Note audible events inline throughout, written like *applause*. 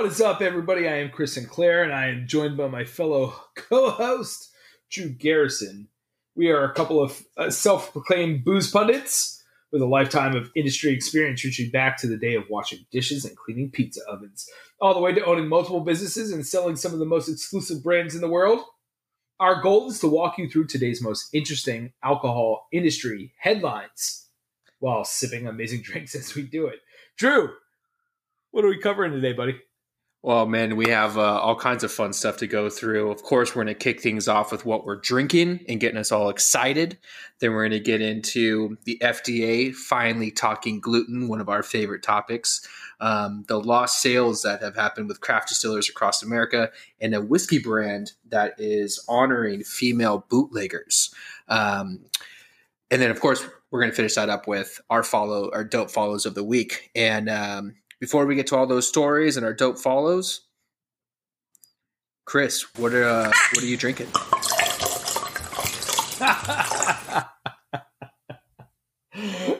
What is up, everybody? I am Chris Sinclair, and I am joined by my fellow co-host Drew Garrison. We are a couple of uh, self-proclaimed booze pundits with a lifetime of industry experience, reaching back to the day of washing dishes and cleaning pizza ovens, all the way to owning multiple businesses and selling some of the most exclusive brands in the world. Our goal is to walk you through today's most interesting alcohol industry headlines while sipping amazing *laughs* drinks as we do it. Drew, what are we covering today, buddy? Well, man, we have uh, all kinds of fun stuff to go through. Of course, we're going to kick things off with what we're drinking and getting us all excited. Then we're going to get into the FDA finally talking gluten, one of our favorite topics, um, the lost sales that have happened with craft distillers across America, and a whiskey brand that is honoring female bootleggers. Um, and then, of course, we're going to finish that up with our follow, our dope follows of the week. And um, before we get to all those stories and our dope follows, Chris, what are uh, what are you drinking? *laughs*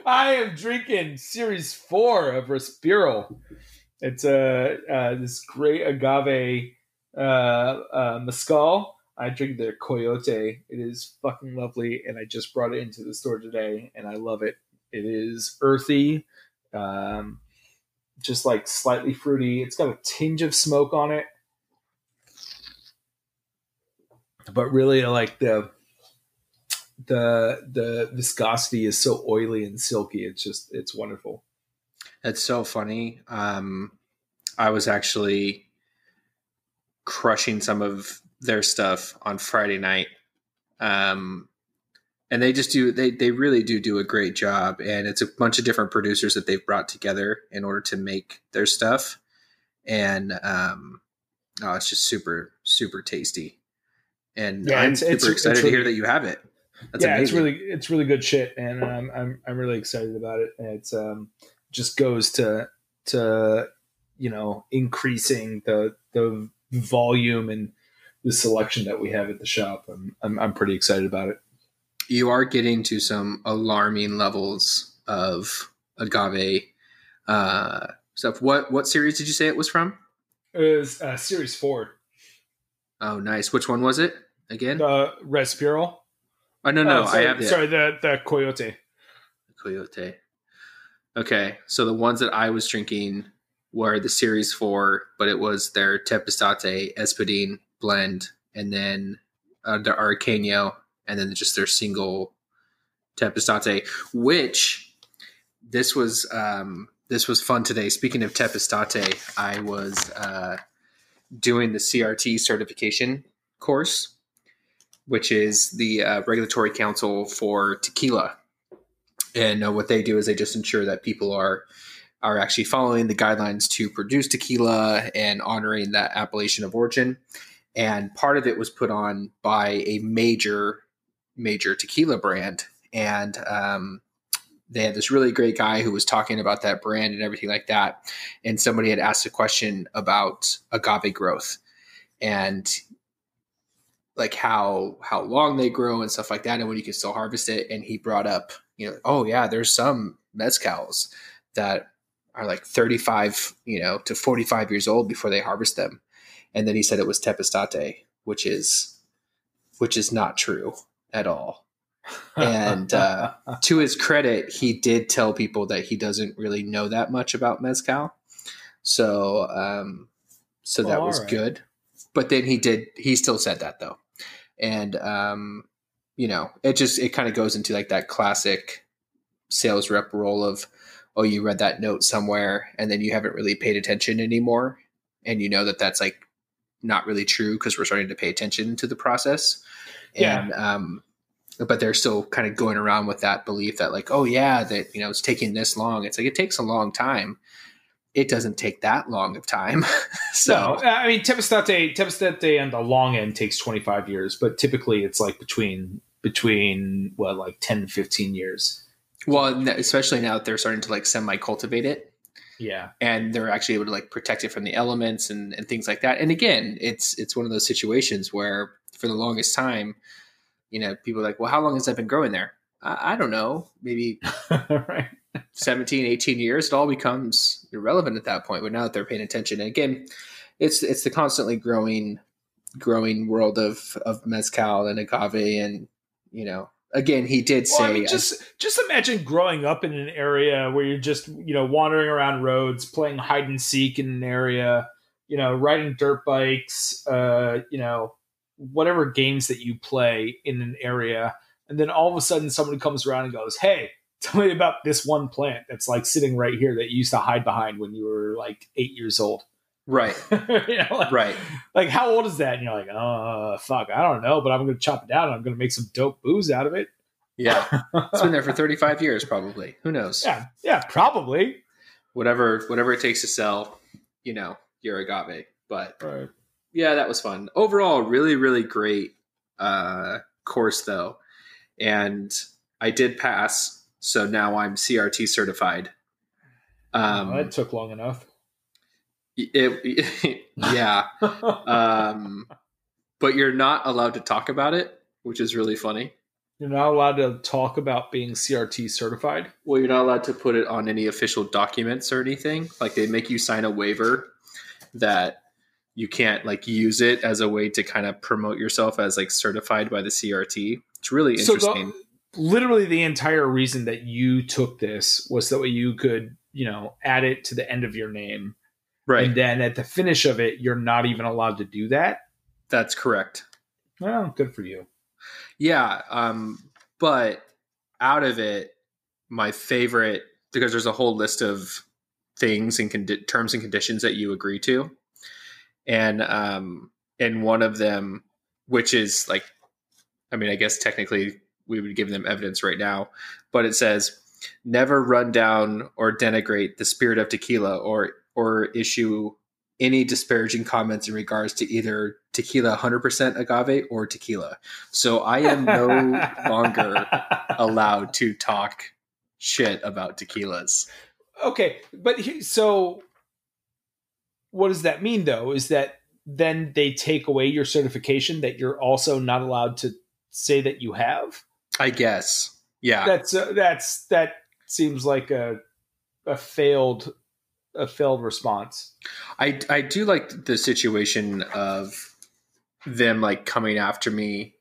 I am drinking Series Four of Respiro. It's a uh, uh, this great agave uh, uh, mezcal. I drink their Coyote. It is fucking lovely, and I just brought it into the store today, and I love it. It is earthy. Um, just like slightly fruity. It's got a tinge of smoke on it, but really, like the the the viscosity is so oily and silky. It's just it's wonderful. That's so funny. Um, I was actually crushing some of their stuff on Friday night. Um, and they just do they they really do do a great job. And it's a bunch of different producers that they've brought together in order to make their stuff. And um oh it's just super super tasty. And yeah, i'm it's, super it's, excited it's really, to hear that you have it. That's yeah amazing. it's really it's really good shit. And um, i'm i'm really excited about it. And it's um just goes to to you know increasing the the volume and the selection that we have at the shop. I'm i'm, I'm pretty excited about it you are getting to some alarming levels of agave uh, stuff. What what series did you say it was from? It was uh, series four. Oh, nice. Which one was it again? The Respiro. Oh no, no, uh, sorry, I have the sorry the the Coyote. Coyote. Okay, so the ones that I was drinking were the Series Four, but it was their Tepeztate Espadin blend, and then uh, the Arcanio and then just their single Tepeztate, which this was um, this was fun today. Speaking of Tepeztate, I was uh, doing the CRT certification course, which is the uh, regulatory council for tequila. And uh, what they do is they just ensure that people are are actually following the guidelines to produce tequila and honoring that appellation of origin. And part of it was put on by a major major tequila brand, and um, they had this really great guy who was talking about that brand and everything like that. And somebody had asked a question about agave growth and like how how long they grow and stuff like that, and when you can still harvest it. And he brought up, you know, oh yeah, there's some mezcals that are like 35, you know, to 45 years old before they harvest them. And then he said it was tepeztate, which is which is not true at all. *laughs* and uh, to his credit, he did tell people that he doesn't really know that much about mezcal. So, um, so that was right. good. But then he did. He still said that though, and um, you know, it just it kind of goes into like that classic sales rep role of, oh, you read that note somewhere, and then you haven't really paid attention anymore, and you know that that's like not really true because we're starting to pay attention to the process. And, yeah. Um, but they're still kind of going around with that belief that like, oh yeah, that you know it's taking this long. It's like it takes a long time. It doesn't take that long of time. *laughs* so no, I mean, Tepeztate, Tepeztate on the long end takes 25 years, but typically it's like between between what like 10 15 years. Well, especially now that they're starting to like semi cultivate it. Yeah. And they're actually able to like protect it from the elements and, and things like that. And again, it's it's one of those situations where for the longest time, you know, people like, well, how long has that been growing there? I, I don't know, maybe *laughs* right. 17, 18 years, it all becomes irrelevant at that point. But now that they're paying attention, and again, it's it's the constantly growing growing world of of mezcal and agave, and you know, again, he did say, well, I mean, just just imagine growing up in an area where you're just you know wandering around roads, playing hide and seek in an area, you know, riding dirt bikes, uh, you know, whatever games that you play in an area, and then all of a sudden somebody comes around and goes, "Hey, *laughs* tell me about this one plant that's like sitting right here that you used to hide behind when you were like eight years old." right, *laughs* you know, like, right, like how old is that? And you're like, uh, fuck, I don't know, but I'm gonna chop it down and I'm gonna make some dope booze out of it. yeah. *laughs* It's been there for 35 years, probably. Who knows? yeah, yeah, probably. Whatever, whatever it takes to sell, you know, your agave. But Right. Yeah, that was fun. Overall, really, really great uh, course though, and I did pass, so now I'm CRT certified. Um, that took long enough. it, *laughs* yeah, um, but you're not allowed to talk about it, which is really funny. You're not allowed to talk about being CRT certified. Well, you're not allowed to put it on any official documents or anything. Like they make you sign a waiver that you can't like use it as a way to kind of promote yourself as like certified by the CRT. It's really So interesting. the, literally, the entire reason that you took this was that way you could, you know, add it to the end of your name, right. and then at the finish of it, you're not even allowed to do that. That's correct. Well, good for you. Yeah, um, but out of it, my favorite because there's a whole list of things and condi- terms and conditions that you agree to, and um, and one of them, which is like, I mean, I guess technically we would give them evidence right now, but it says never run down or denigrate the spirit of tequila or or issue any disparaging comments in regards to either tequila 100% agave or tequila. So I am no *laughs* longer allowed to talk shit about tequilas. Okay, but he, so what does that mean though? Is that then they take away your certification that you're also not allowed to say that you have? I guess. Yeah. That's uh, that's that seems like a a failed a failed response. I I do like the situation of them like coming after me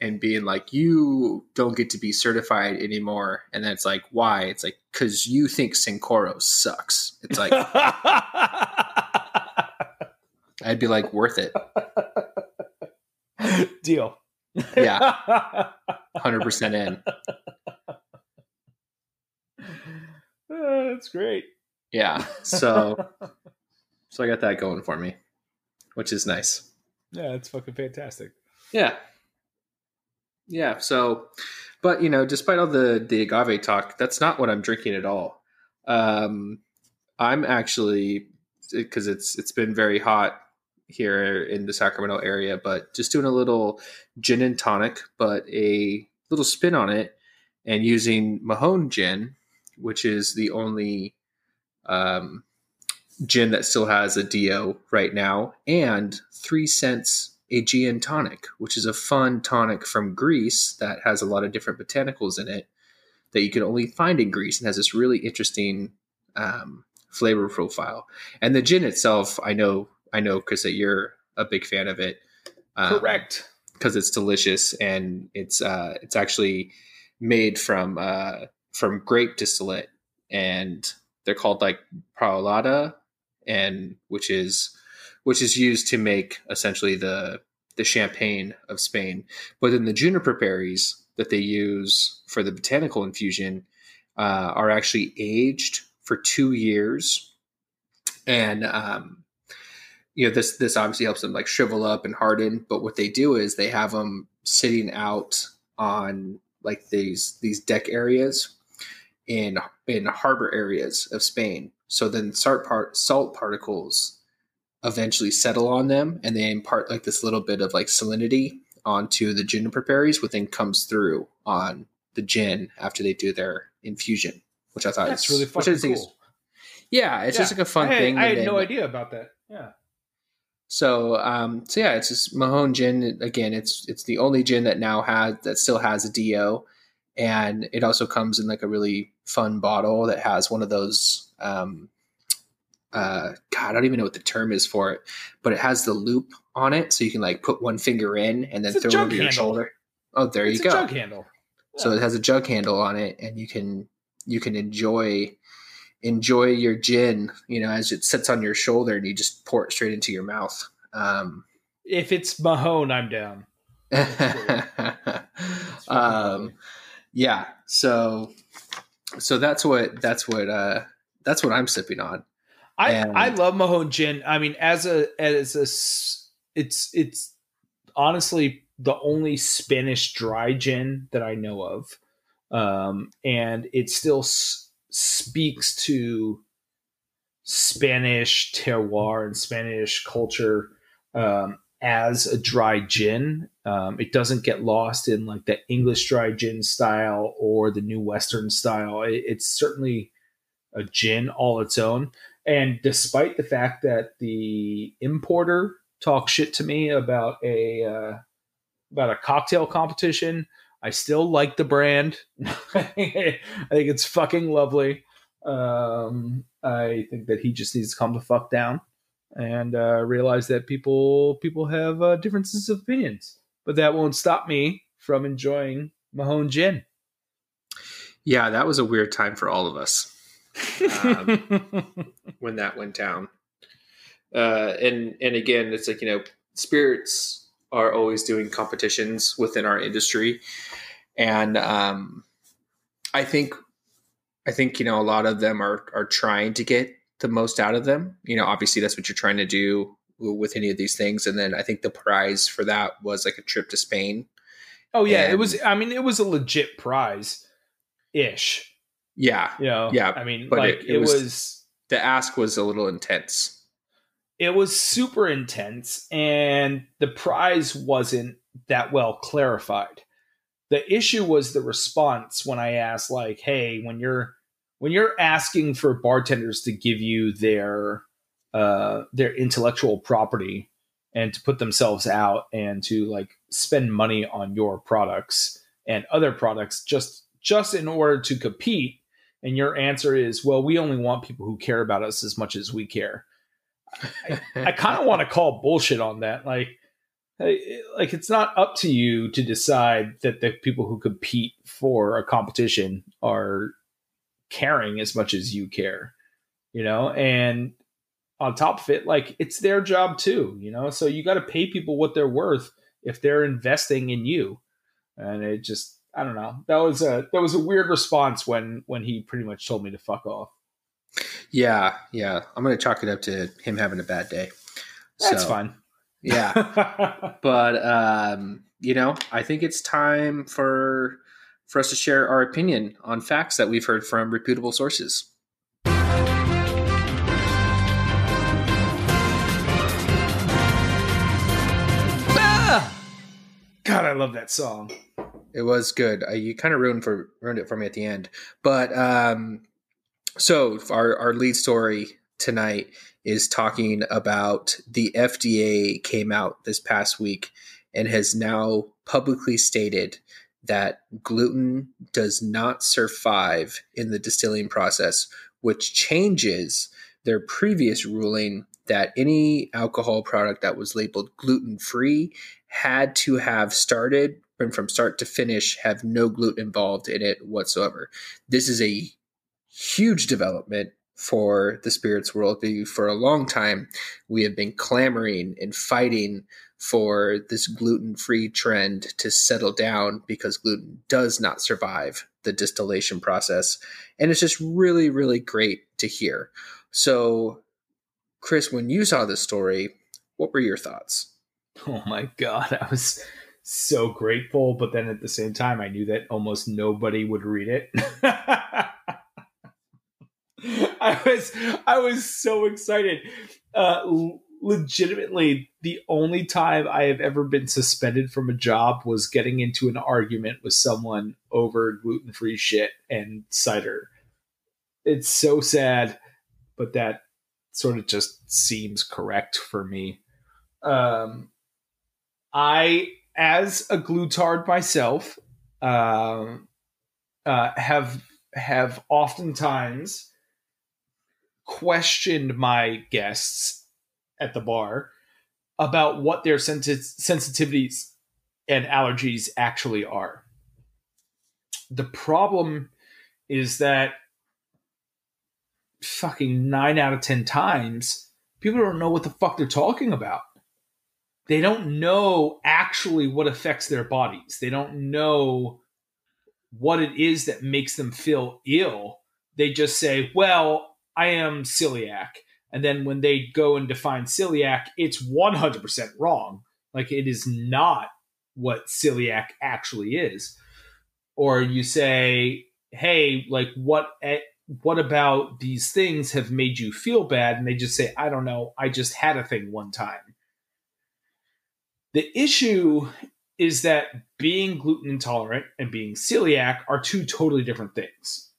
and being like you don't get to be certified anymore and then it's like why it's like cuz you think Cincoro sucks it's like *laughs* I'd be like worth it *laughs* Deal. Yeah. *laughs* 100% in Uh, that's great. yeah so *laughs* so I got that going for me which is nice yeah, it's fucking fantastic. Yeah. Yeah. So, but you know, despite all the the agave talk, that's not what I'm drinking at all. Um, I'm actually because it's it's been very hot here in the Sacramento area, but just doing a little gin and tonic, but a little spin on it, and using Mahón gin, which is the only um, gin that still has a DO right now, and three cents a gin tonic, which is a fun tonic from Greece that has a lot of different botanicals in it that you can only find in Greece and has this really interesting um, flavor profile. And the gin itself, I know, I know, Chris, that you're a big fan of it. Um, Correct. because it's delicious and it's uh, it's actually made from uh, from grape distillate and they're called like Parellada and which is which is used to make essentially the the champagne of Spain. But then the juniper berries that they use for the botanical infusion uh, are actually aged for two years, and um, you know this this obviously helps them like shrivel up and harden. But what they do is they have them sitting out on like these these deck areas in in harbor areas of Spain. So then salt part salt particles eventually settle on them and they impart like this little bit of like salinity onto the juniper berries, which then comes through on the gin after they do their infusion, which I thought That's is really which I fucking think is- yeah, it's just like a fun I had, thing. I had they- no idea about that. Yeah. So, um, so yeah, it's just Mahón gin. Again, it's it's the only gin that now has that still has a do, and it also comes in like a really fun bottle that has one of those. Um, uh, God, I don't even know what the term is for it, but it has the loop on it, so you can like put one finger in and then It's throw it over your shoulder. Oh, there it's you a go. jug handle. So it has a jug handle on it, and you can you can enjoy enjoy your gin. You know, as it sits on your shoulder, and you just pour it straight into your mouth. Um, if it's Mahón, I'm down. *laughs* Um, yeah. So so that's what that's what uh that's what I'm sipping on. I and- I love Mahón gin. I mean, as a as a, it's it's honestly the only Spanish dry gin that I know of, um, and it's still s- speaks to Spanish terroir and Spanish culture um, as a dry gin. Um, it doesn't get lost in like the English dry gin style or the New Western style. It, it's certainly a gin all its own. And despite the fact that the importer talked shit to me about a uh, about a cocktail competition, I still like the brand. *laughs* I think it's fucking lovely. Um, I think that he just needs to calm the fuck down and uh, realize that people people have uh, differences of opinions, but that won't stop me from enjoying Mahón gin. Yeah, that was a weird time for all of us Um, *laughs* when that went down. Uh, and and again, it's like you know, spirits are always doing competitions within our industry, and um, I think I think you know a lot of them are are trying to get the most out of them. You know, obviously that's what you're trying to do with any of these things. And then I think the prize for that was like a trip to Spain. oh yeah, it was. I mean, it was a legit prize, ish. Yeah, You know, Yeah, I mean, but like it- it, it was- was, the ask was a little intense. It was super intense, and the prize wasn't that well clarified. The issue was the response when I asked, like, "Hey, when you're when you're asking for bartenders to give you their uh, their intellectual property and to put themselves out and to like spend money on your products and other products just just in order to compete and your answer is well we only want people who care about us as much as we care i kind of *laughs* want to call bullshit on that like like it's not up to you to decide that the people who compete for a competition are caring as much as you care you know? And on top of it like it's their job too you know? So you got to pay people what they're worth if they're investing in you. And it just i don't know. That was a that was a weird response when when he pretty much told me to fuck off yeah, yeah. I'm gonna chalk it up to him having a bad day. that's So, fine Yeah, *laughs* but um, you know, I think it's time for for us to share our opinion on facts that we've heard from reputable sources. Ah! god i love that song It was good. Uh, you kind of ruined for ruined it for me at the end. But um, so our our lead story tonight is talking about the FDA came out this past week and has now publicly stated that gluten does not survive in the distilling process, which changes their previous ruling that any alcohol product that was labeled gluten free had to have started and from start to finish have no gluten involved in it whatsoever. This is a huge development for the spirits world. We- For a long time, we have been clamoring and fighting for this gluten free trend to settle down because gluten does not survive the distillation process. And it's just really, really great to hear. So, Chris, when you saw this story, what were your thoughts? Oh my god, I was so grateful, but then at the same time, I knew that almost nobody would read it. *laughs* *laughs* I was I was so excited. Uh, legitimately, the only time I have ever been suspended from a job was getting into an argument with someone over gluten free shit and cider. It's so sad, but that sort of just seems correct for me. Um, I, as a glutard myself, um, uh, have have oftentimes questioned my guests at the bar about what their sensi- sensitivities and allergies actually are. The problem is that fucking nine out of ten times, people don't know what the fuck they're talking about. They don't know actually what affects their bodies. They don't know what it is that makes them feel ill. They just say, well, I am celiac. And then when they go and define celiac, it's 100% wrong. Like it is not what celiac actually is. Or you say, hey, like what what about these things have made you feel bad? And they just say, I don't know, I just had a thing one time. The issue is that being gluten intolerant and being celiac are two totally different things.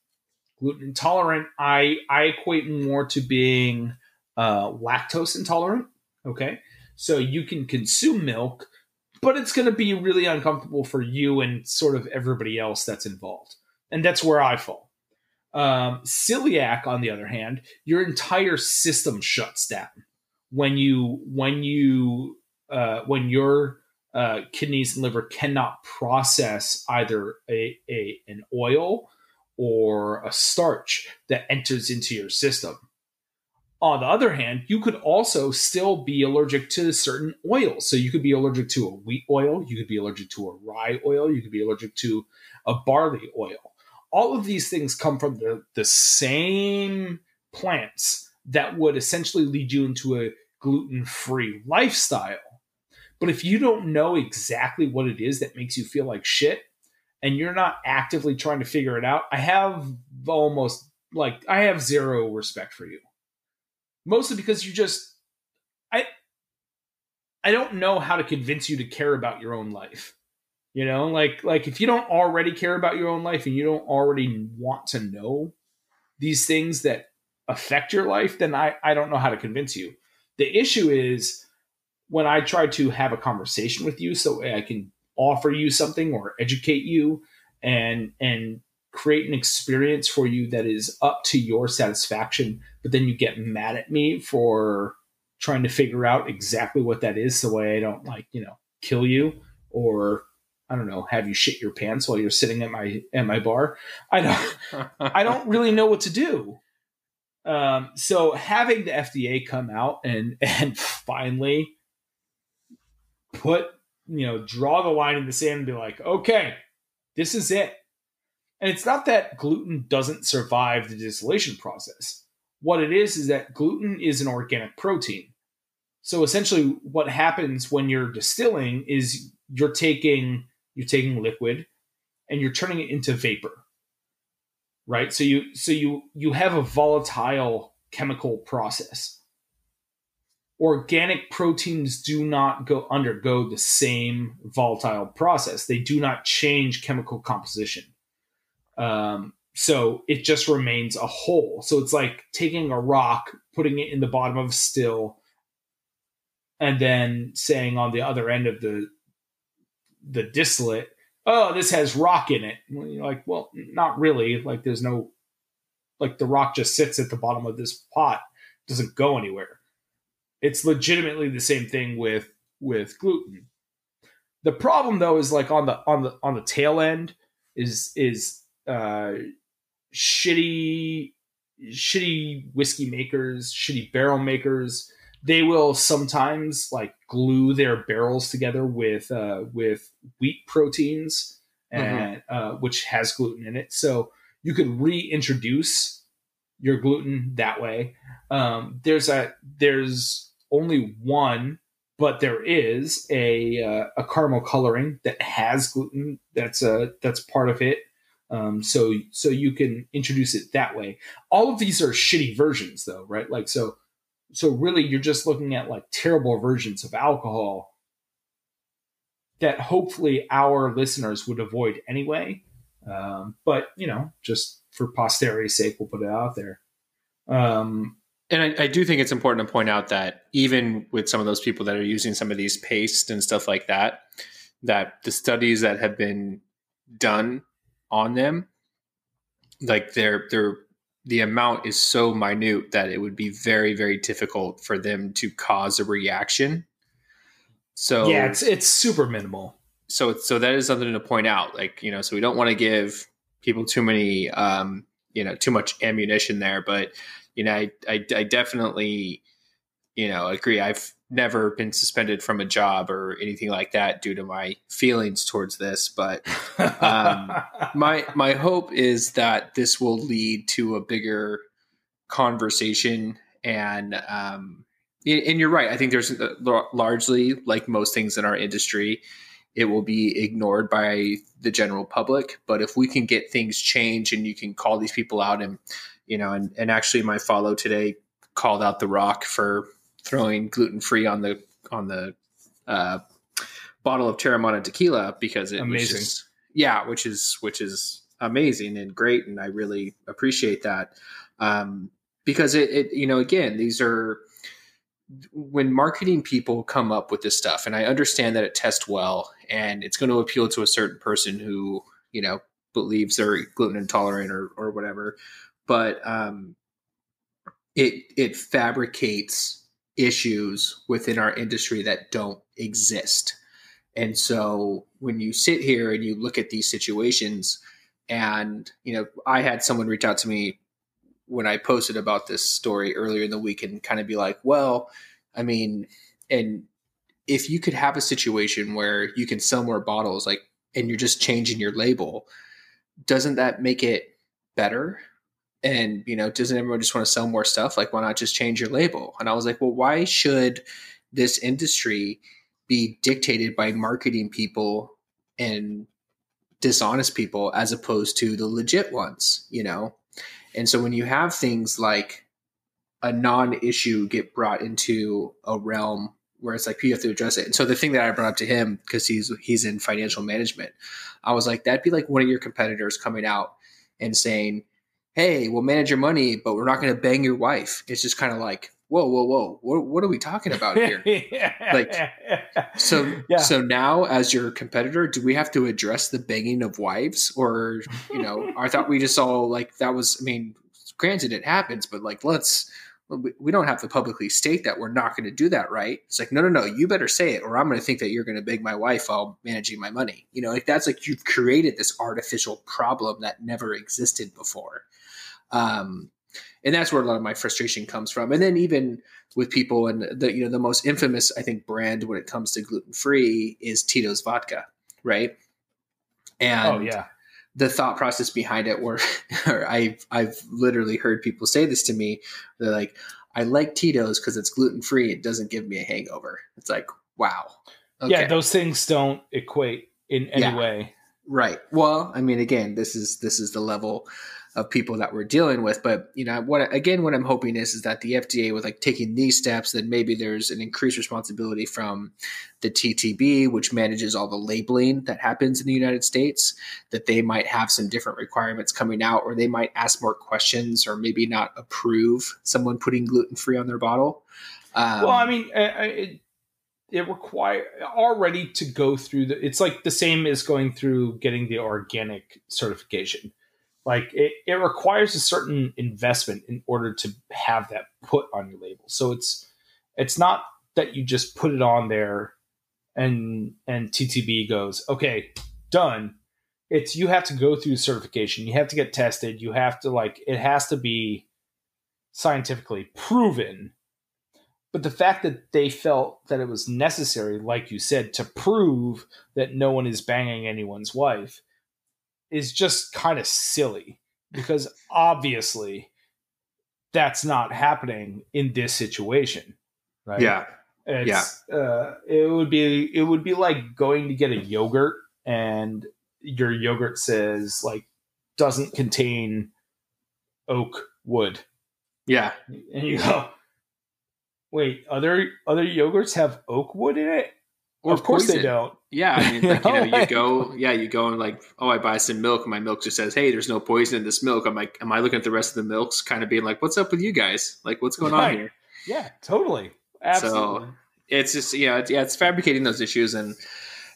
Gluten intolerant, I, I equate more to being uh, lactose intolerant. Okay. So you can consume milk, but it's going to be really uncomfortable for you and sort of everybody else that's involved. And that's where I fall. Um, celiac, on the other hand, your entire system shuts down when you when you uh, when your uh, kidneys and liver cannot process either a, a an oil or a starch that enters into your system. On the other hand, you could also still be allergic to certain oils. So you could be allergic to a wheat oil, you could be allergic to a rye oil, you could be allergic to a barley oil all of these things come from the, the same plants that would essentially lead you into a gluten free lifestyle. But if you don't know exactly what it is that makes you feel like shit and you're not actively trying to figure it out, I have almost like I have zero respect for you. Mostly because you just I I don't know how to convince you to care about your own life. You know, like like if you don't already care about your own life and you don't already want to know these things that affect your life, then I, I don't know how to convince you. The issue is when I try to have a conversation with you so I can offer you something or educate you and and create an experience for you that is up to your satisfaction, but then you get mad at me for trying to figure out exactly what that is so way I don't like, you know, kill you or I don't know, have you shit your pants while you're sitting at my at my bar. I don't I don't *laughs* really know what to do. Um, so having the FDA come out and and finally put you know draw the line in the sand and be like, okay, this is it. And it's not that gluten doesn't survive the distillation process. What it is is that gluten is an organic protein. So essentially, what happens when you're distilling is you're taking you're taking liquid and you're turning it into vapor right so you so you you have a volatile chemical process organic proteins do not go undergo the same volatile process they do not change chemical composition um, so it just remains a whole so it's like taking a rock putting it in the bottom of a still and then saying on the other end of the the distillate, oh, this has rock in it. you're like, well, not really. Like, there's no, like, the rock just sits at the bottom of this pot, doesn't go anywhere. It's legitimately the same thing with with gluten. The problem though is like on the on the on the tail end is is uh shitty shitty whiskey makers, shitty barrel makers they will sometimes like glue their barrels together with uh, with wheat proteins and mm-hmm. uh, which has gluten in it. So you could reintroduce your gluten that way. Um, there's a there's only one, but there is a uh, a caramel coloring that has gluten. That's a that's part of it. Um, so so you can introduce it that way. All of these are shitty versions, though, right? Like so so really you're just looking at like terrible versions of alcohol that hopefully our listeners would avoid anyway um, but you know just for posterity's sake we'll put it out there um, and I, I, do think it's important to point out that even with some of those people that are using some of these pastes and stuff like that that the studies that have been done on them like they're they're the amount is so minute that it would be very very difficult for them to cause a reaction. So yeah it's it's super minimal. So so that is something to point out like you know so we don't want to give people too many um you know too much ammunition there but you know i i, I definitely you know agree. I've never been suspended from a job or anything like that due to my feelings towards this but um, *laughs* my my hope is that this will lead to a bigger conversation and um, and you're right. I think there's uh, largely like most things in our industry it will be ignored by the general public but if we can get things changed and you can call these people out and you know and, and actually my follow today called out the rock for throwing gluten free on the on the uh, bottle of Teremana tequila because it amazing. was just yeah, which is which is amazing and great, and I really appreciate that um, because it, it you know again these are when marketing people come up with this stuff, and I understand that it tests well and it's going to appeal to a certain person who you know believes they're gluten intolerant or or whatever, but um, it it fabricates issues within our industry that don't exist. And so when you sit here and you look at these situations, and you know, I had someone reach out to me when I posted about this story earlier in the week and kind of be like, well, I mean, and if you could have a situation where you can sell more bottles, like, and you're just changing your label, doesn't that make it better? and you know doesn't everyone just want to sell more stuff? Like why not just change your label? And i was like well why should this industry be dictated by marketing people and dishonest people as opposed to the legit ones? You know? And so when you have things like a non-issue get brought into a realm where it's like you have to address it and so the thing that i brought up to him because he's he's in financial management i was like that'd be like one of your competitors coming out and saying hey, we'll manage your money, but we're not going to bang your wife. It's just kind of like, whoa, whoa, whoa, what, what are we talking about here? *laughs* like, so, yeah. so now as your competitor, do we have to address the banging of wives, or you know, I thought we just saw like that was. I mean, granted, it happens, but like, let's. We don't have to publicly state that we're not going to do that, right? It's like, no, no, no, you better say it, or I'm going to think that you're going to beg my wife while managing my money. You know, like that's like you've created this artificial problem that never existed before. Um, and that's where a lot of my frustration comes from. And then even with people and the you know the most infamous I think brand when it comes to gluten free is Tito's vodka, right? And oh yeah, the thought process behind it, where *laughs* I've I've literally heard people say this to me. They're like, I like Tito's because it's gluten free. It doesn't give me a hangover. It's like wow. Okay. Yeah, those things don't equate in any yeah. way. Right. Well, I mean, again, this is this is the level of people that we're dealing with. But you know, what again, what I'm hoping is is that the FDA, with like taking these steps, then maybe there's an increased responsibility from the TTB, which manages all the labeling that happens in the United States. That they might have some different requirements coming out, or they might ask more questions, or maybe not approve someone putting gluten free on their bottle. Um, well, I mean, it, it require already to go through the. It's like the same as going through getting the organic certification like it, it requires a certain investment in order to have that put on your label. So it's it's not that you just put it on there and and ttb goes okay done. It's you have to go through certification. You have to get tested. You have to like it has to be scientifically proven. But the fact that they felt that it was necessary like you said to prove that no one is banging anyone's wife is just kind of silly because obviously that's not happening in this situation, right? Yeah. It's, yeah. Uh, it would be it would be like going to get a yogurt and your yogurt says like doesn't contain oak wood. Yeah. And you go, wait, other other yogurts have oak wood in it? Or of course poison. they don't. Yeah, I mean, like, you know, you *laughs* go, yeah, you go and like, oh, I buy some milk, and my milk just says, "Hey, there's no poison in this milk." I'm like, am I looking at the rest of the milks, kind of being like, "What's up with you guys? Like, what's going right. on here?" Yeah, totally, absolutely. So it's just, yeah, it's, yeah, it's fabricating those issues, and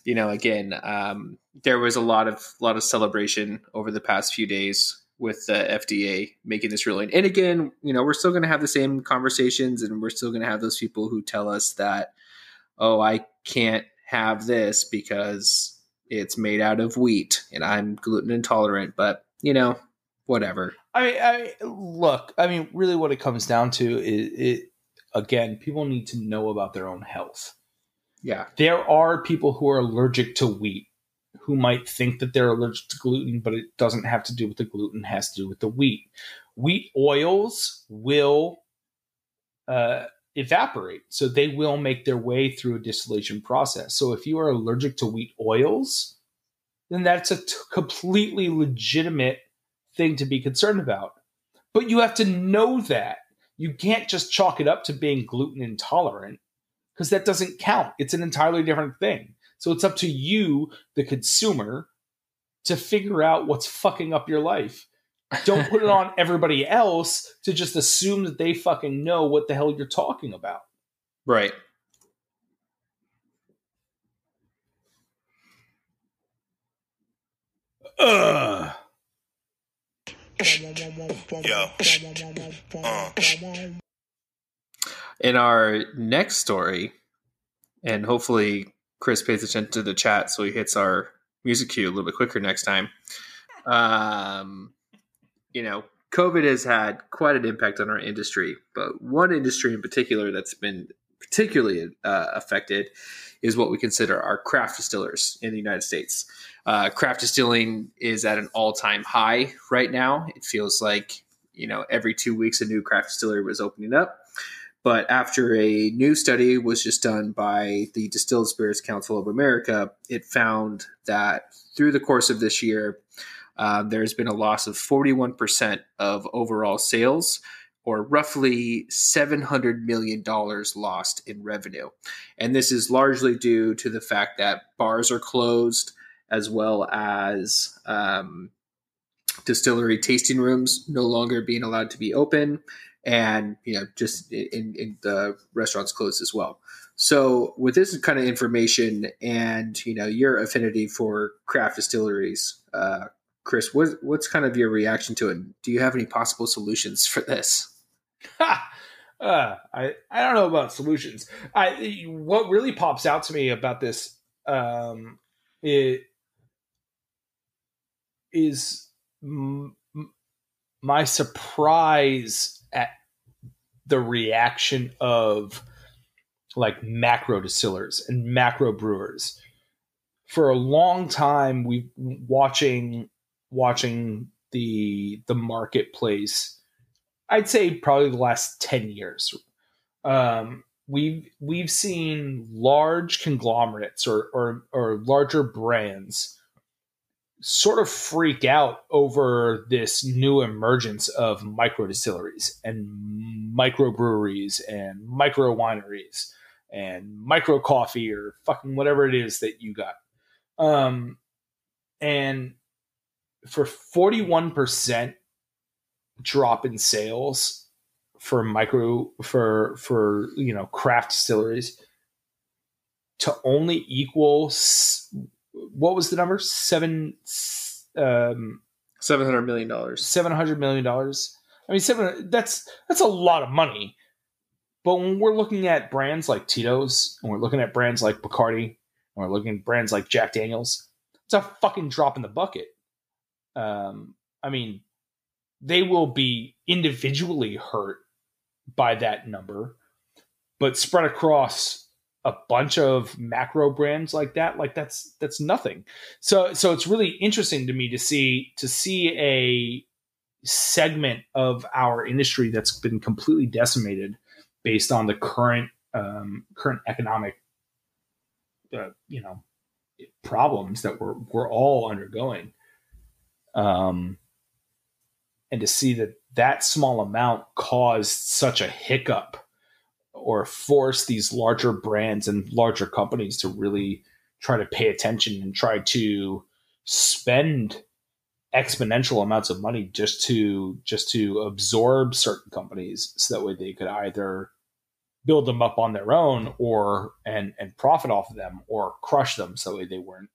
you know, again, um, there was a lot of lot of celebration over the past few days with the FDA making this ruling. And again, you know, we're still going to have the same conversations and we're still going to have those people who tell us that, oh, I can't have this because it's made out of wheat and I'm gluten intolerant. But, you know, whatever. I mean, I look. I mean, really, what it comes down to is it. Again, people need to know about their own health. Yeah, there are people who are allergic to wheat who might think that they're allergic to gluten, but it doesn't have to do with the gluten; it has to do with the wheat. Wheat oils will uh, evaporate, so they will make their way through a distillation process. So, if you are allergic to wheat oils, then that's a t- completely legitimate thing to be concerned about. But you have to know that. You can't just chalk it up to being gluten intolerant because that doesn't count. It's an entirely different thing. So it's up to you, the consumer, to figure out what's fucking up your life. Don't put it *laughs* on everybody else to just assume that they fucking know what the hell you're talking about. Right. Ugh. Yo. Uh. In our next story, and hopefully Chris pays attention to the chat so he hits our music cue a little bit quicker next time. Um, you know, COVID has had quite an impact on our industry, but one industry in particular that's been particularly uh, affected is what we consider our craft distillers in the United States. Uh, craft distilling is at an all-time high right now. It feels like you know every two weeks a new craft distillery was opening up. But after a new study was just done by the Distilled Spirits Council of America, it found that through the course of this year, uh, there's been a loss of 41% of overall sales, or roughly $700 million lost in revenue. And this is largely due to the fact that bars are closed, as well as um, distillery tasting rooms no longer being allowed to be open, and you know just in, in the restaurants closed as well. So with this kind of information and you know your affinity for craft distilleries, uh, Chris, what, what's kind of your reaction to it? Do you have any possible solutions for this? *laughs* uh, I I don't know about solutions. I what really pops out to me about this um, it is m- my surprise at the reaction of like macro distillers and macro brewers. For a long time, we've watching watching the the marketplace. I'd say probably the last ten years. Um, we've we've seen large conglomerates or, or or larger brands sort of freak out over this new emergence of micro distilleries and micro breweries and micro wineries and micro coffee or fucking whatever it is that you got. Um, and for 41% drop in sales for micro for for you know craft distilleries to only equal what was the number? Seven, um, seven hundred million dollars. Seven hundred million dollars. I mean, seven. That's that's a lot of money. But when we're looking at brands like Tito's, and we're looking at brands like Bacardi, and we're looking at brands like Jack Daniels, it's a fucking drop in the bucket. Um, I mean, they will be individually hurt by that number, but spread across a bunch of macro brands like that like that's that's nothing. So so it's really interesting to me to see to see a segment of our industry that's been completely decimated based on the current um, current economic uh, you know problems that we're we're all undergoing um and to see that that small amount caused such a hiccup or force these larger brands and larger companies to really try to pay attention and try to spend exponential amounts of money just to just to absorb certain companies so that way they could either build them up on their own or and and profit off of them or crush them so they weren't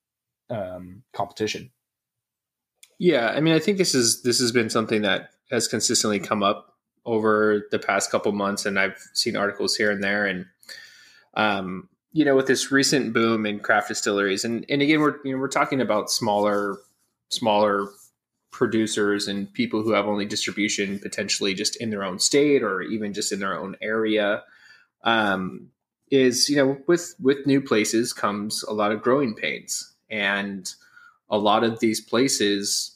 um, competition Yeah, I mean, I think this is this has been something that has consistently come up over the past couple months, and I've seen articles here and there, and um, you know, with this recent boom in craft distilleries, and and again, we're you know we're talking about smaller smaller producers and people who have only distribution potentially just in their own state or even just in their own area. Um, is you know with with new places comes a lot of growing pains and a lot of these places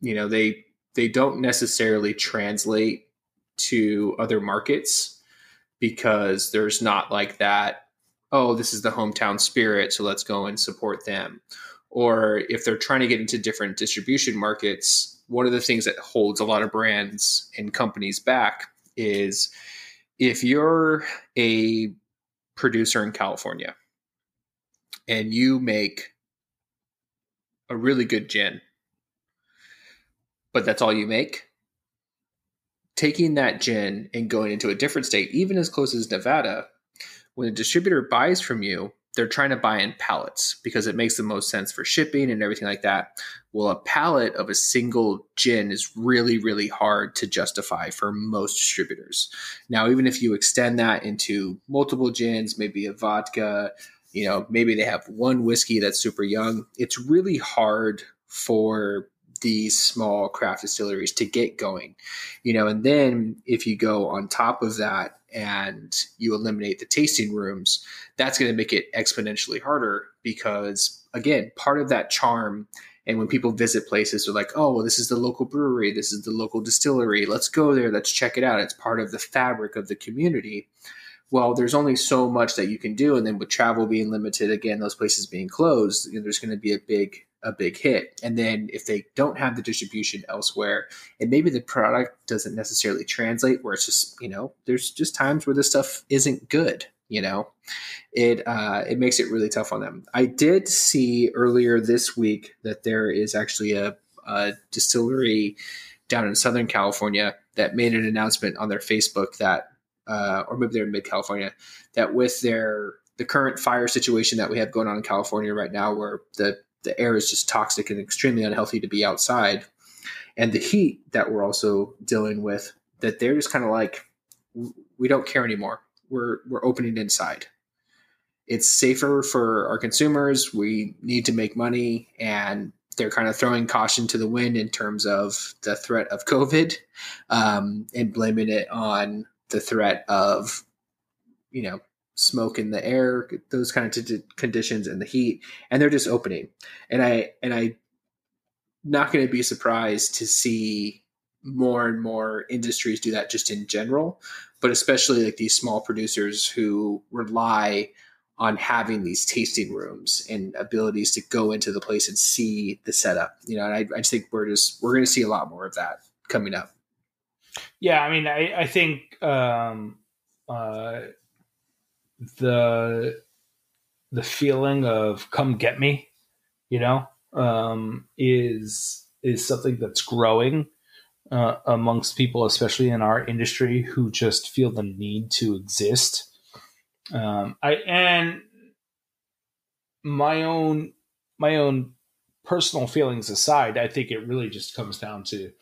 you know they they don't necessarily translate to other markets because there's not like that oh this is the hometown spirit so let's go and support them. Or if they're trying to get into different distribution markets one of the things that holds a lot of brands and companies back is if you're a producer in California and you make a really good gin, but that's all you make, taking that gin and going into a different state, even as close as Nevada, when a distributor buys from you, they're trying to buy in pallets because it makes the most sense for shipping and everything like that. Well, a pallet of a single gin is really, really hard to justify for most distributors. Now, even if you extend that into multiple gins, maybe a vodka, you know, maybe they have one whiskey that's super young, it's really hard for these small craft distilleries to get going, you know, and then if you go on top of that and you eliminate the tasting rooms, that's going to make it exponentially harder because, again, part of that charm. And when people visit places, they're like, oh, well, this is the local brewery. This is the local distillery. Let's go there. Let's check it out. It's part of the fabric of the community. Well, there's only so much that you can do. And then with travel being limited, again, those places being closed, you know, there's going to be a big a big hit. And then if they don't have the distribution elsewhere, and maybe the product doesn't necessarily translate, where it's just you know, there's just times where this stuff isn't good. You know, it uh, it makes it really tough on them. I did see earlier this week that there is actually a, a distillery down in Southern California that made an announcement on their Facebook that, uh, or maybe they're in Mid California, that with their the current fire situation that we have going on in California right now, where the the air is just toxic and extremely unhealthy to be outside. And the heat that we're also dealing with, that they're just kind of like, we don't care anymore. We're we're opening inside. It's safer for our consumers. We need to make money, and they're kind of throwing caution to the wind in terms of the threat of COVID, um, and blaming it on the threat of, you know, smoke in the air, those kind of t- conditions and the heat, and they're just opening. And I and I not going to be surprised to see more and more industries do that just in general, but especially like these small producers who rely on having these tasting rooms and abilities to go into the place and see the setup. You know, and I, I just think we're just we're going to see a lot more of that coming up. Yeah, I mean, I, I think um, uh, the the feeling of come get me, you know, um, is is something that's growing uh, amongst people, especially in our industry, who just feel the need to exist. Um, I and my own my own personal feelings aside, I think it really just comes down to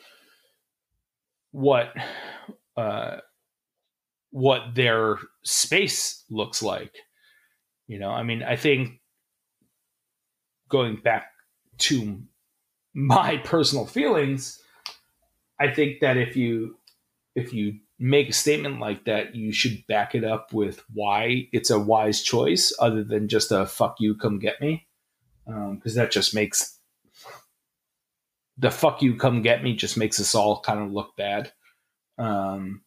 what uh, what their space looks like. You know, I mean, I think going back to my *laughs* personal feelings, I think that if you if you make a statement like that, you should back it up with why it's a wise choice, other than just a "fuck you, come get me," because um, that just makes the "fuck you, come get me" just makes us all kind of look bad. Um,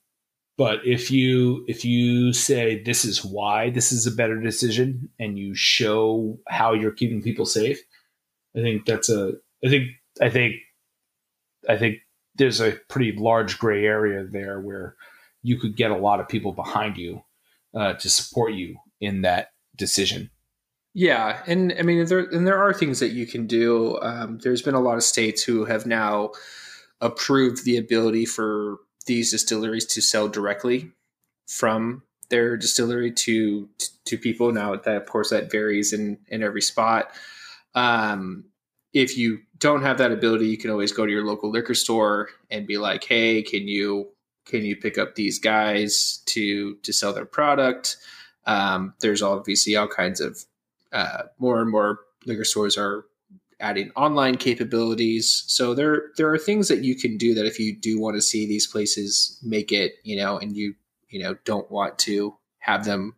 but if you if you say this is why this is a better decision and you show how you're keeping people safe, I think that's a I think I think I think there's a pretty large gray area there where you could get a lot of people behind you uh, to support you in that decision. Yeah, and I mean there and there are things that you can do. Um, there's been a lot of states who have now approved the ability for these distilleries to sell directly from their distillery to to people. Now, that of course that varies in in every spot. Um, if you don't have that ability, you can always go to your local liquor store and be like, "Hey, can you can you pick up these guys to to sell their product?" Um, there's obviously all kinds of uh, more and more liquor stores are adding online capabilities. So there there are things that you can do that if you do want to see these places make it, you know, and you you know don't want to have them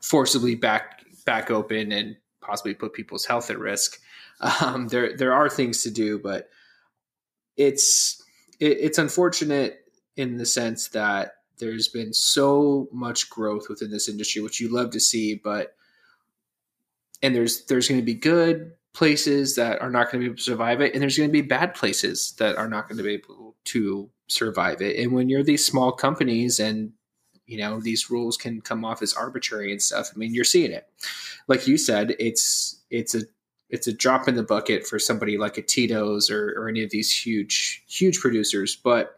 forcibly back back open and possibly put people's health at risk. Um, there there are things to do, but it's it, it's unfortunate in the sense that there's been so much growth within this industry, which you love to see, but and there's there's going to be good places that are not going to be able to survive it, and there's going to be bad places that are not going to be able to survive it. And when you're these small companies and you know these rules can come off as arbitrary and stuff, I mean you're seeing it. Like you said, it's it's a it's a drop in the bucket for somebody like a Tito's or, or any of these huge huge producers, but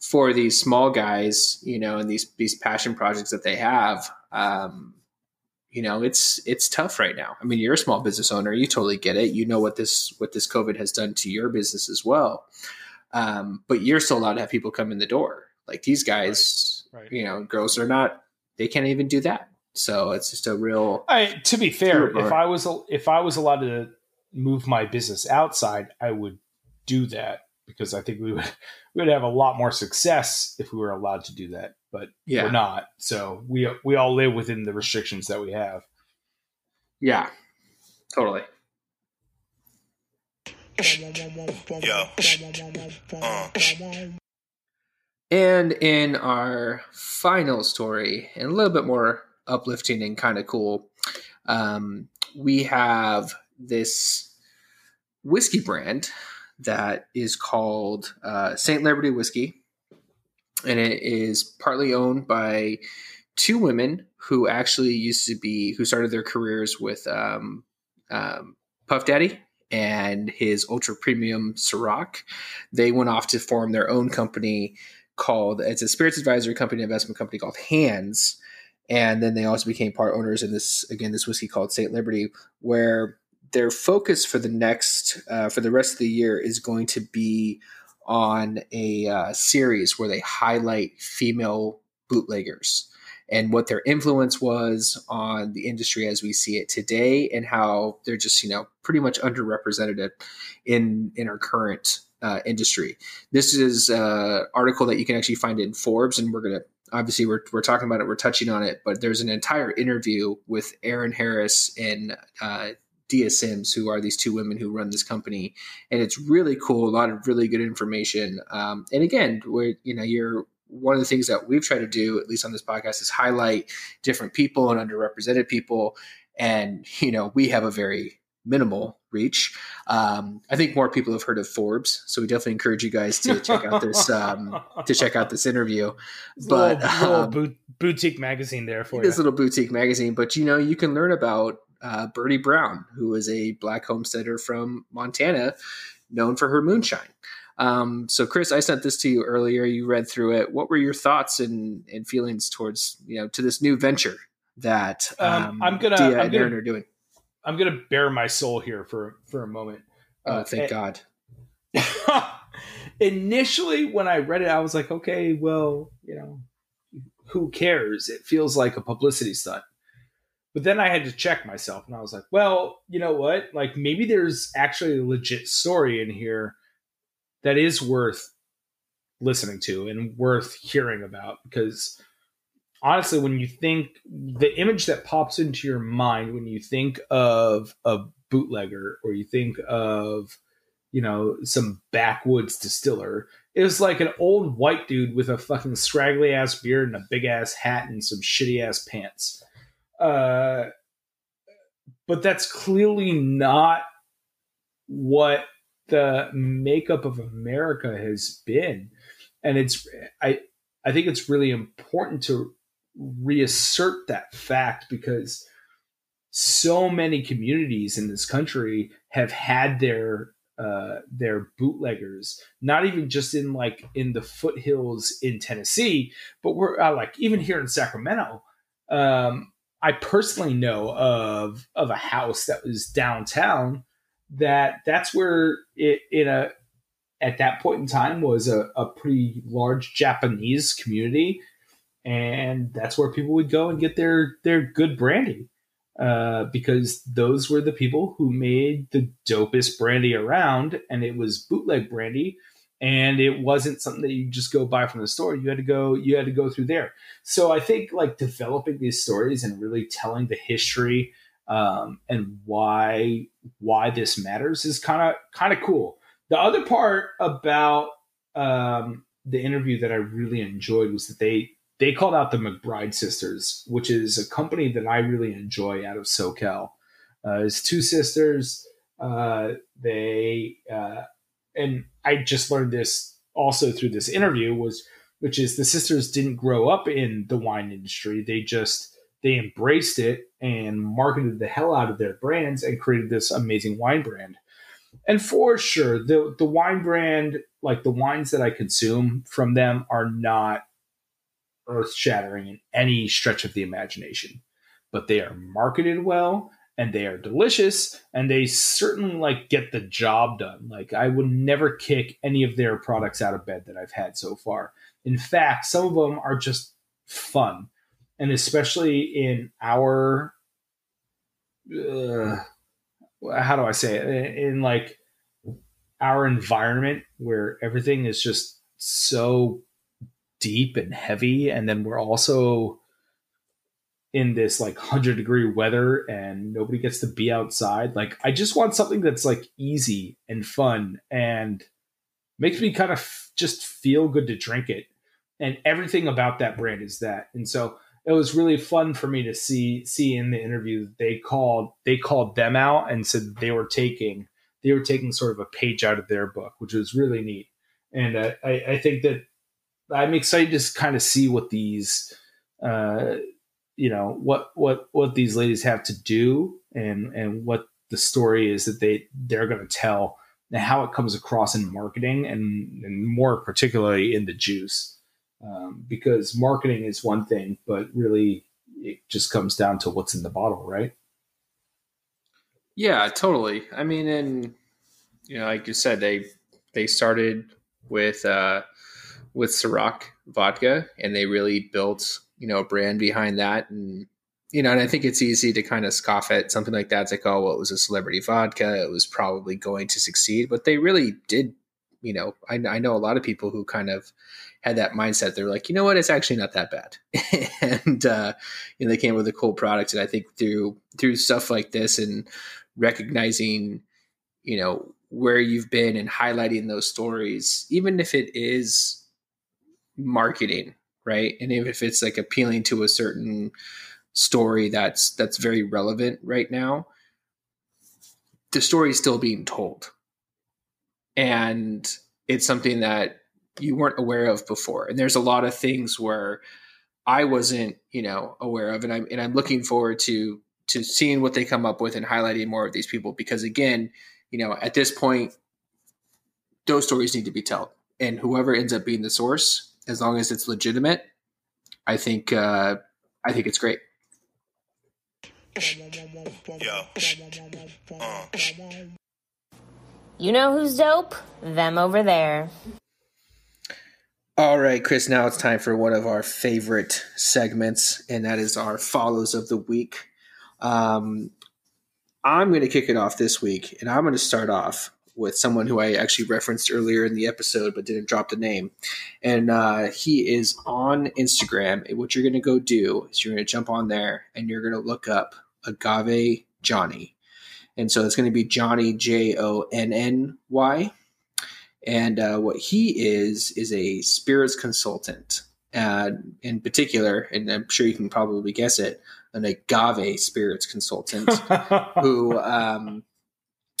for these small guys, you know, and these these passion projects that they have, um, you know, it's it's tough right now. I mean, you're a small business owner, you totally get it. You know what this what this COVID has done to your business as well. Um, but you're still allowed to have people come in the door. Like these guys, right. Right. you know, girls are not. They can't even do that. So it's just a real. I, to be fair, if I was if I was allowed to move my business outside, I would do that because I think we would *laughs* we would have a lot more success if we were allowed to do that. But yeah. we're not. So we we all live within the restrictions that we have. Yeah, totally. Yo. Uh. And in our final story, and a little bit more uplifting and kind of cool, um, we have this whiskey brand that is called uh, St. Liberty Whiskey, and it is partly owned by two women who actually used to be who started their careers with um, um, Puff Daddy and his ultra premium Ciroc. They went off to form their own company called it's a spirits advisory company investment company called Hands. And then they also became part owners in this again this whiskey called Saint Liberty, where their focus for the next uh, for the rest of the year is going to be on a uh, series where they highlight female bootleggers and what their influence was on the industry as we see it today and how they're just you know pretty much underrepresented in in our current uh, industry. This is an uh, article that you can actually find in forbes and we're going to obviously we're, we're talking about it we're touching on it but there's an entire interview with Erin Harris and uh, Dia Simms, who are these two women who run this company, and it's really cool. A lot of really good information. Um, and again, where you know you're one of the things that we've tried to do, at least on this podcast, is highlight different people and underrepresented people. And you know, we have a very minimal reach. Um, I think more people have heard of Forbes, so we definitely encourage you guys to check out this um, to check out this interview. *laughs* It's but little, little um, boutique magazine there for this you. little boutique magazine. But you know, you can learn about uh, Bertie Brown, who is a black homesteader from Montana, known for her moonshine. Um, so, Chris, I sent this to you earlier. You read through it. What were your thoughts and, and feelings towards you know to this new venture that um, um, I'm gonna Dia I'm gonna, are doing? I'm gonna bare my soul here for for a moment. Oh, uh, thank God. *laughs* Initially, when I read it, I was like, okay, well, you know, who cares? It feels like a publicity stunt. But then I had to check myself and I was like, well, you know what? Like maybe there's actually a legit story in here that is worth listening to and worth hearing about because honestly when you think the image that pops into your mind when you think of a bootlegger or you think of you know some backwoods distiller is like an old white dude with a fucking scraggly ass beard and a big ass hat and some shitty ass pants uh, but that's clearly not what the makeup of America has been. And it's I I think it's really important to reassert that fact because so many communities in this country have had their uh, their bootleggers, not even just in like in the foothills in Tennessee, but we're uh, like even here in Sacramento. Um, I personally know of of a house that was downtown that that's where it in a at that point in time was a, a pretty large Japanese community, and that's where people would go and get their their good brandy. Uh, because those were the people who made the dopest brandy around, and it was bootleg brandy, and it wasn't something that you just go buy from the store. You had to go, you had to go through there. So I think like developing these stories and really telling the history um, and why why this matters is kind of kind of cool. The other part about um, the interview that I really enjoyed was that they they called out the McBride sisters, which is a company that I really enjoy out of SoCal. Uh, it's two sisters. Uh, they uh, and I just learned this also through this interview was which is the sisters didn't grow up in the wine industry. They just they embraced it and marketed the hell out of their brands and created this amazing wine brand. And for sure, the the wine brand, like the wines that I consume from them, are not earth shattering in any stretch of the imagination, but they are marketed well and they are delicious and they certainly like get the job done. Like I would never kick any of their products out of bed that I've had so far. In fact, some of them are just fun, and especially in our uh, how do I say it in, in like our environment where everything is just so deep and heavy and then we're also in this like 100 degree weather and nobody gets to be outside like i just want something that's like easy and fun and makes me kind of f- just feel good to drink it. And everything about that brand is that. And so it was really fun for me to see see in the interview they called they called them out and said they were taking they were taking sort of a page out of their book which was really neat. And uh, I, I think that I'm excited to kind of see what these, uh, you know, what what what these ladies have to do, and and what the story is that they they're going to tell, and how it comes across in marketing, and, and more particularly in the juice, um, because marketing is one thing, but really it just comes down to what's in the bottle, right? Yeah, totally. I mean, and you know, like you said, they they started with. Uh, with Ciroc vodka, and they really built you know brand behind that. And you know, and I think it's easy to kind of scoff at something like that. It's like, oh, well, it was a celebrity vodka; it was probably going to succeed, but they really did. You know, I, I know a lot of people who kind of had that mindset. They're like, you know what, it's actually not that bad, *laughs* and uh, you know, they came with a cool product. And I think through through stuff like this and recognizing, you know, where you've been and highlighting those stories, even if it is marketing, right? And if it's like appealing to a certain story that's that's very relevant right now, the story is still being told. And it's something that you weren't aware of before. And there's a lot of things where I wasn't, you know, aware of and I'm and I'm looking forward to to seeing what they come up with and highlighting more of these people because again, you know, at this point those stories need to be told. And whoever ends up being the source as long as it's legitimate, I think uh, I think it's great. Yo. Uh. You know who's dope? Them over there. All right, Chris, now it's time for one of our favorite segments, and that is our follows of the week. Um, I'm going to kick it off this week, and I'm going to start off with someone who I actually referenced earlier in the episode but didn't drop the name. And uh, he is on Instagram. And what you're going to go do is you're going to jump on there and you're going to look up Agave Johnny. And so it's going to be Johnny, J O N N Y. And uh, what he is, is a spirits consultant. Uh, in particular, and I'm sure you can probably guess it, an agave spirits consultant *laughs* who um,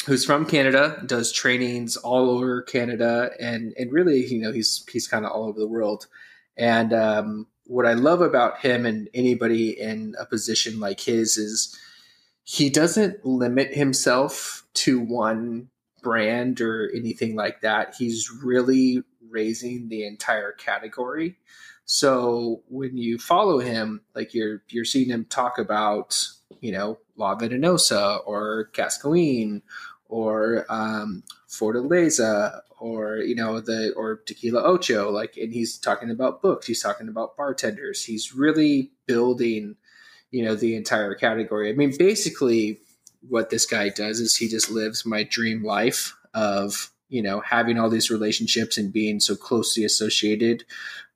who's from Canada, does trainings all over Canada, and and really, you know, he's he's kind of all over the world. And um, what I love about him and anybody in a position like his is he doesn't limit himself to one brand or anything like that. He's really raising the entire category. So when you follow him, like you're you're seeing him talk about, you know, La Venenosa or Cascahuín or um, Fortaleza or you know the or Tequila Ocho like and he's talking about books he's talking about bartenders he's really building you know the entire category. I mean basically what this guy does is he just lives my dream life of you know having all these relationships and being so closely associated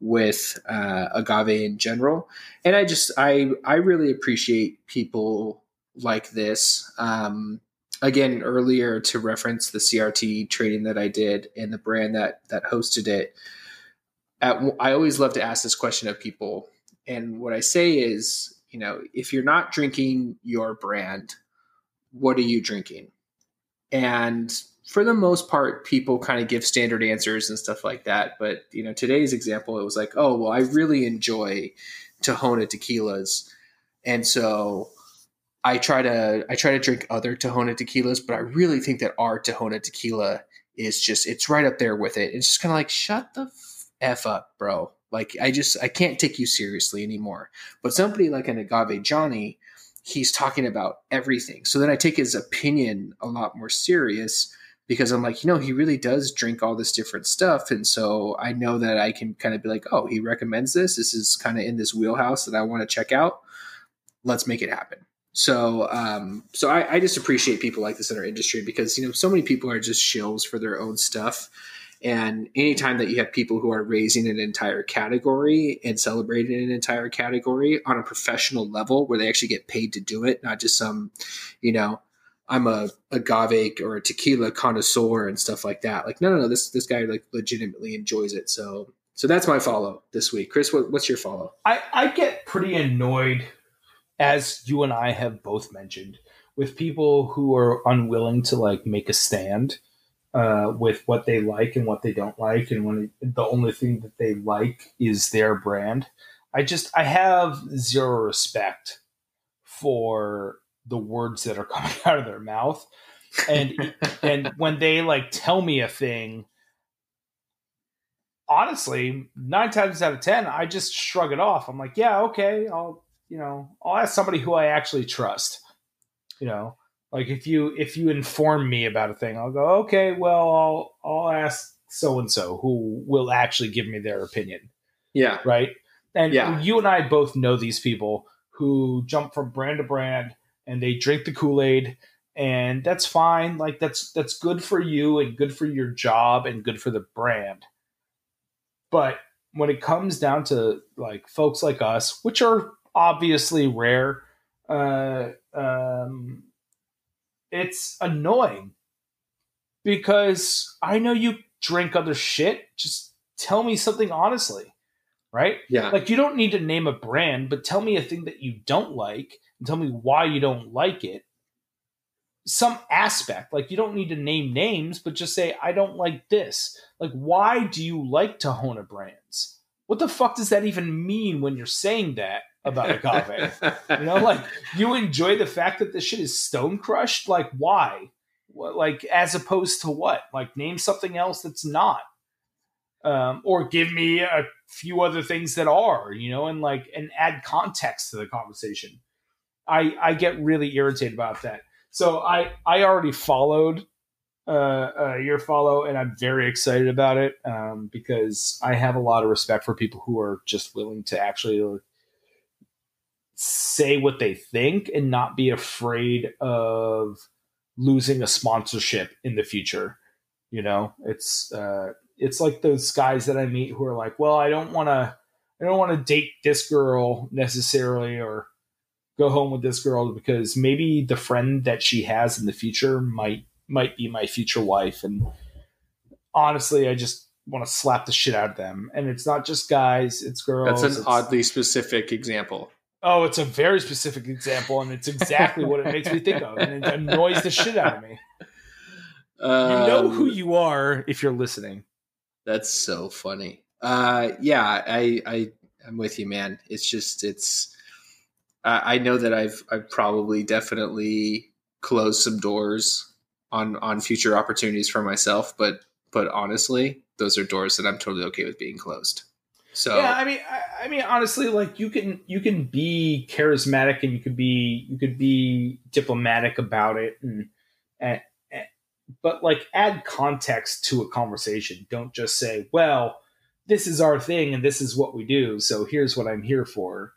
with uh, agave in general. And i just i i really appreciate people like this um, again earlier to reference the crt training that i did and the brand that that hosted it at, i always love to ask this question of people. And what i say is you know if you're not drinking your brand what are you drinking? And for the most part, people kind of give standard answers and stuff like that. But you know, today's example, it was like, oh well, I really enjoy Tahona tequilas, and so I try to I try to drink other Tahona tequilas, but I really think that our Tahona tequila is just it's right up there with it. It's just kind of like shut the f up, bro. Like I just I can't take you seriously anymore. But somebody like an agave Johnny, he's talking about everything. So then I take his opinion a lot more serious because I'm like, you know, he really does drink all this different stuff. And so I know that I can kind of be like, oh, he recommends this. This is kind of in this wheelhouse that I want to check out. Let's make it happen. So, um, so I, I just appreciate people like this in our industry because, you know, so many people are just shills for their own stuff. And anytime that you have people who are raising an entire category and celebrating an entire category on a professional level where they actually get paid to do it, not just some, you know, I'm a agave or a tequila connoisseur and stuff like that. Like, no, no, no, this this guy like legitimately enjoys it. So, so that's my follow this week. Chris, what, what's your follow? I, I get pretty annoyed, as you and I have both mentioned, with people who are unwilling to like make a stand uh, with what they like and what they don't like, and when it, the only thing that they like is their brand. I just I have zero respect for the words that are *laughs* coming out of their mouth and and when they like tell me a thing honestly nine times out of ten i just shrug it off i'm like yeah okay i'll you know i'll ask somebody who i actually trust you know? Like if you if you inform me about a thing i'll go okay well i'll i'll ask so and so who will actually give me their opinion. Yeah. right? And Yeah. you and i both know these people who jump from brand to brand and they drink the kool-aid and that's fine. Like that's that's good for you and good for your job and good for the brand. But when it comes down to like folks like us which are obviously rare. Uh um it's annoying because i know you drink other shit. Just tell me something honestly right? Yeah. like you don't need to name a brand but tell me a thing that you don't like and tell me why you don't like it. Some aspect like you don't need to name names but just say i don't like this. Like why do you like tahona brands? What the fuck does that even mean when you're saying that about agave *laughs* you know like you enjoy the fact that this shit is stone crushed? Like why? What- like as opposed to what? Like name something else that's not. Um, or give me a few other things that are you know and like and add context to the conversation. I i get really irritated about that. So i i already followed uh, uh your follow and i'm very excited about it um because i have a lot of respect for people who are just willing to actually say what they think and not be afraid of losing a sponsorship in the future. You know it's uh it's like those guys that i meet who are like well i don't want to i don't want to date this girl necessarily or go home with this girl because maybe the friend that she has in the future might might be my future wife. And honestly i just want to slap the shit out of them. And it's not just guys it's girls That's an oddly specific example. Oh, it's a very specific example, and it's exactly what it makes me think of, and it annoys the shit out of me. You know Um, who you are if you're listening. That's so funny. Uh, yeah, I, I, I'm with you, man. It's just, it's. I I know that I've, I've probably definitely closed some doors on on future opportunities for myself, but but honestly, those are doors that I'm totally okay with being closed. So Yeah, I mean, I, I mean, honestly, like you can you can be charismatic and you could be you could be diplomatic about it, and and but like add context to a conversation. Don't just say, "Well, this is our thing and this is what we do, so here's what I'm here for."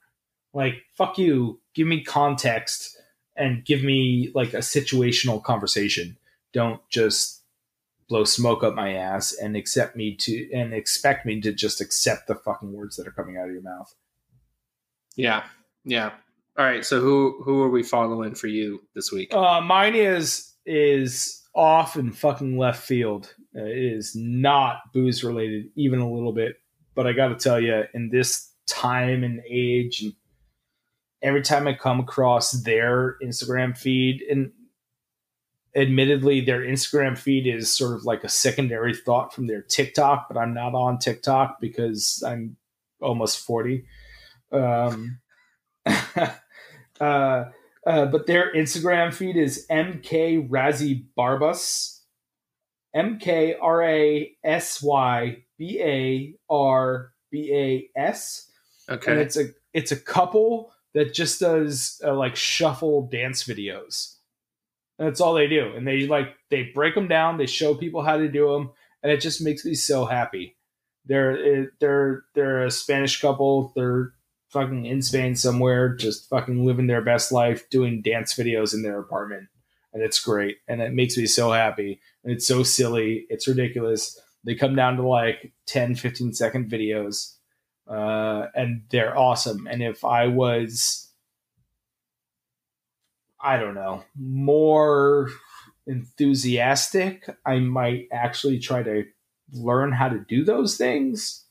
Like, fuck you. Give me context and give me like a situational conversation. Don't just blow smoke up my ass and accept me to and expect me to just accept the fucking words that are coming out of your mouth. Yeah. Yeah. All right. So who who are we following for you this week? Uh, mine is is off in fucking left field. Uh, it is not booze related, even a little bit. But I got to tell you, in this time and age, and every time I come across their Instagram feed, and admittedly, their Instagram feed is sort of like a secondary thought from their TikTok, but I'm not on TikTok because I'm almost 40. Um, *laughs* uh, uh, but their Instagram feed is MK Rasy Barbas. M K R A S Y B A R B A S. And Okay. it's a it's a couple that just does uh, like shuffle dance videos. And that's all they do. And they like they break them down, they show people how to do them, and it just makes me so happy. They're they're they're a Spanish couple. They're fucking in Spain somewhere, just fucking living their best life, doing dance videos in their apartment. And it's great. And it makes me so happy. And it's so silly. It's ridiculous. They come down to like 10, 15 second videos. Uh, and they're awesome. And if I was, I don't know, more enthusiastic, I might actually try to learn how to do those things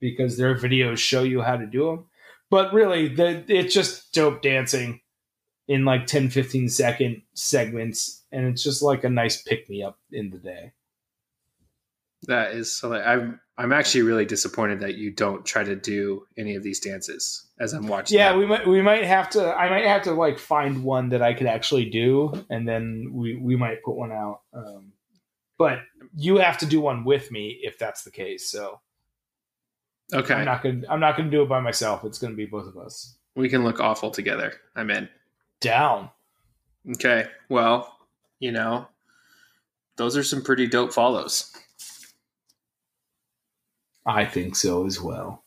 because their videos show you how to do them. But really, the, it's just dope dancing in like 10, 15 second segments. And it's just like a nice pick me up in the day. That is so. Like, I'm I'm actually really disappointed that you don't try to do any of these dances as I'm watching. Yeah, we might we might have to. I might have to like find one that I could actually do, and then we we might put one out. Um, but you have to do one with me if that's the case. So okay. I'm not gonna I'm not gonna do it by myself. It's gonna be both of us. we can look awful together. I'm in. Down. Okay. Well, you know, those are some pretty dope follows. I think so as well.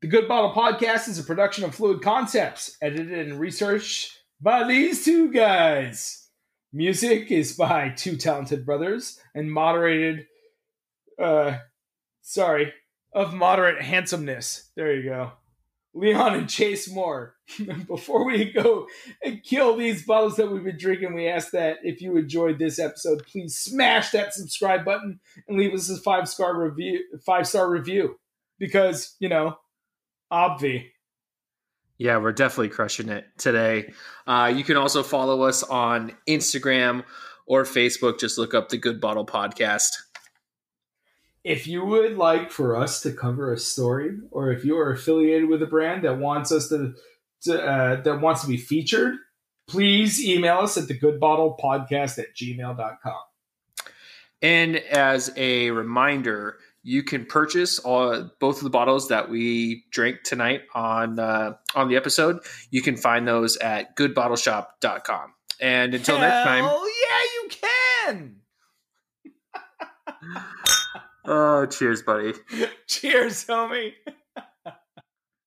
The Good Bottle Podcast is a production of Fluid Concepts, edited and researched by these two guys. Music is by two talented brothers and moderated, uh, sorry, of moderate handsomeness. There you go. Leon and Chase Moore. *laughs* Before we go and kill these bottles that we've been drinking, we ask that if you enjoyed this episode, please smash that subscribe button and leave us a five star review. Five star review, because you know, obvi. Yeah, we're definitely crushing it today. Uh, you can also follow us on Instagram or Facebook. Just look up the Good Bottle Podcast. If you would like for us to cover a story, or if you are affiliated with a brand that wants us to, to uh, that wants to be featured, please email us at the goodbottlepodcast at gmail.com. And as a reminder, you can purchase all, both of the bottles that we drank tonight on uh, on the episode. You can find those at goodbottleshop.com. And until next time, Hell yeah, you can! *laughs* oh, cheers, buddy. *laughs* Cheers, homie.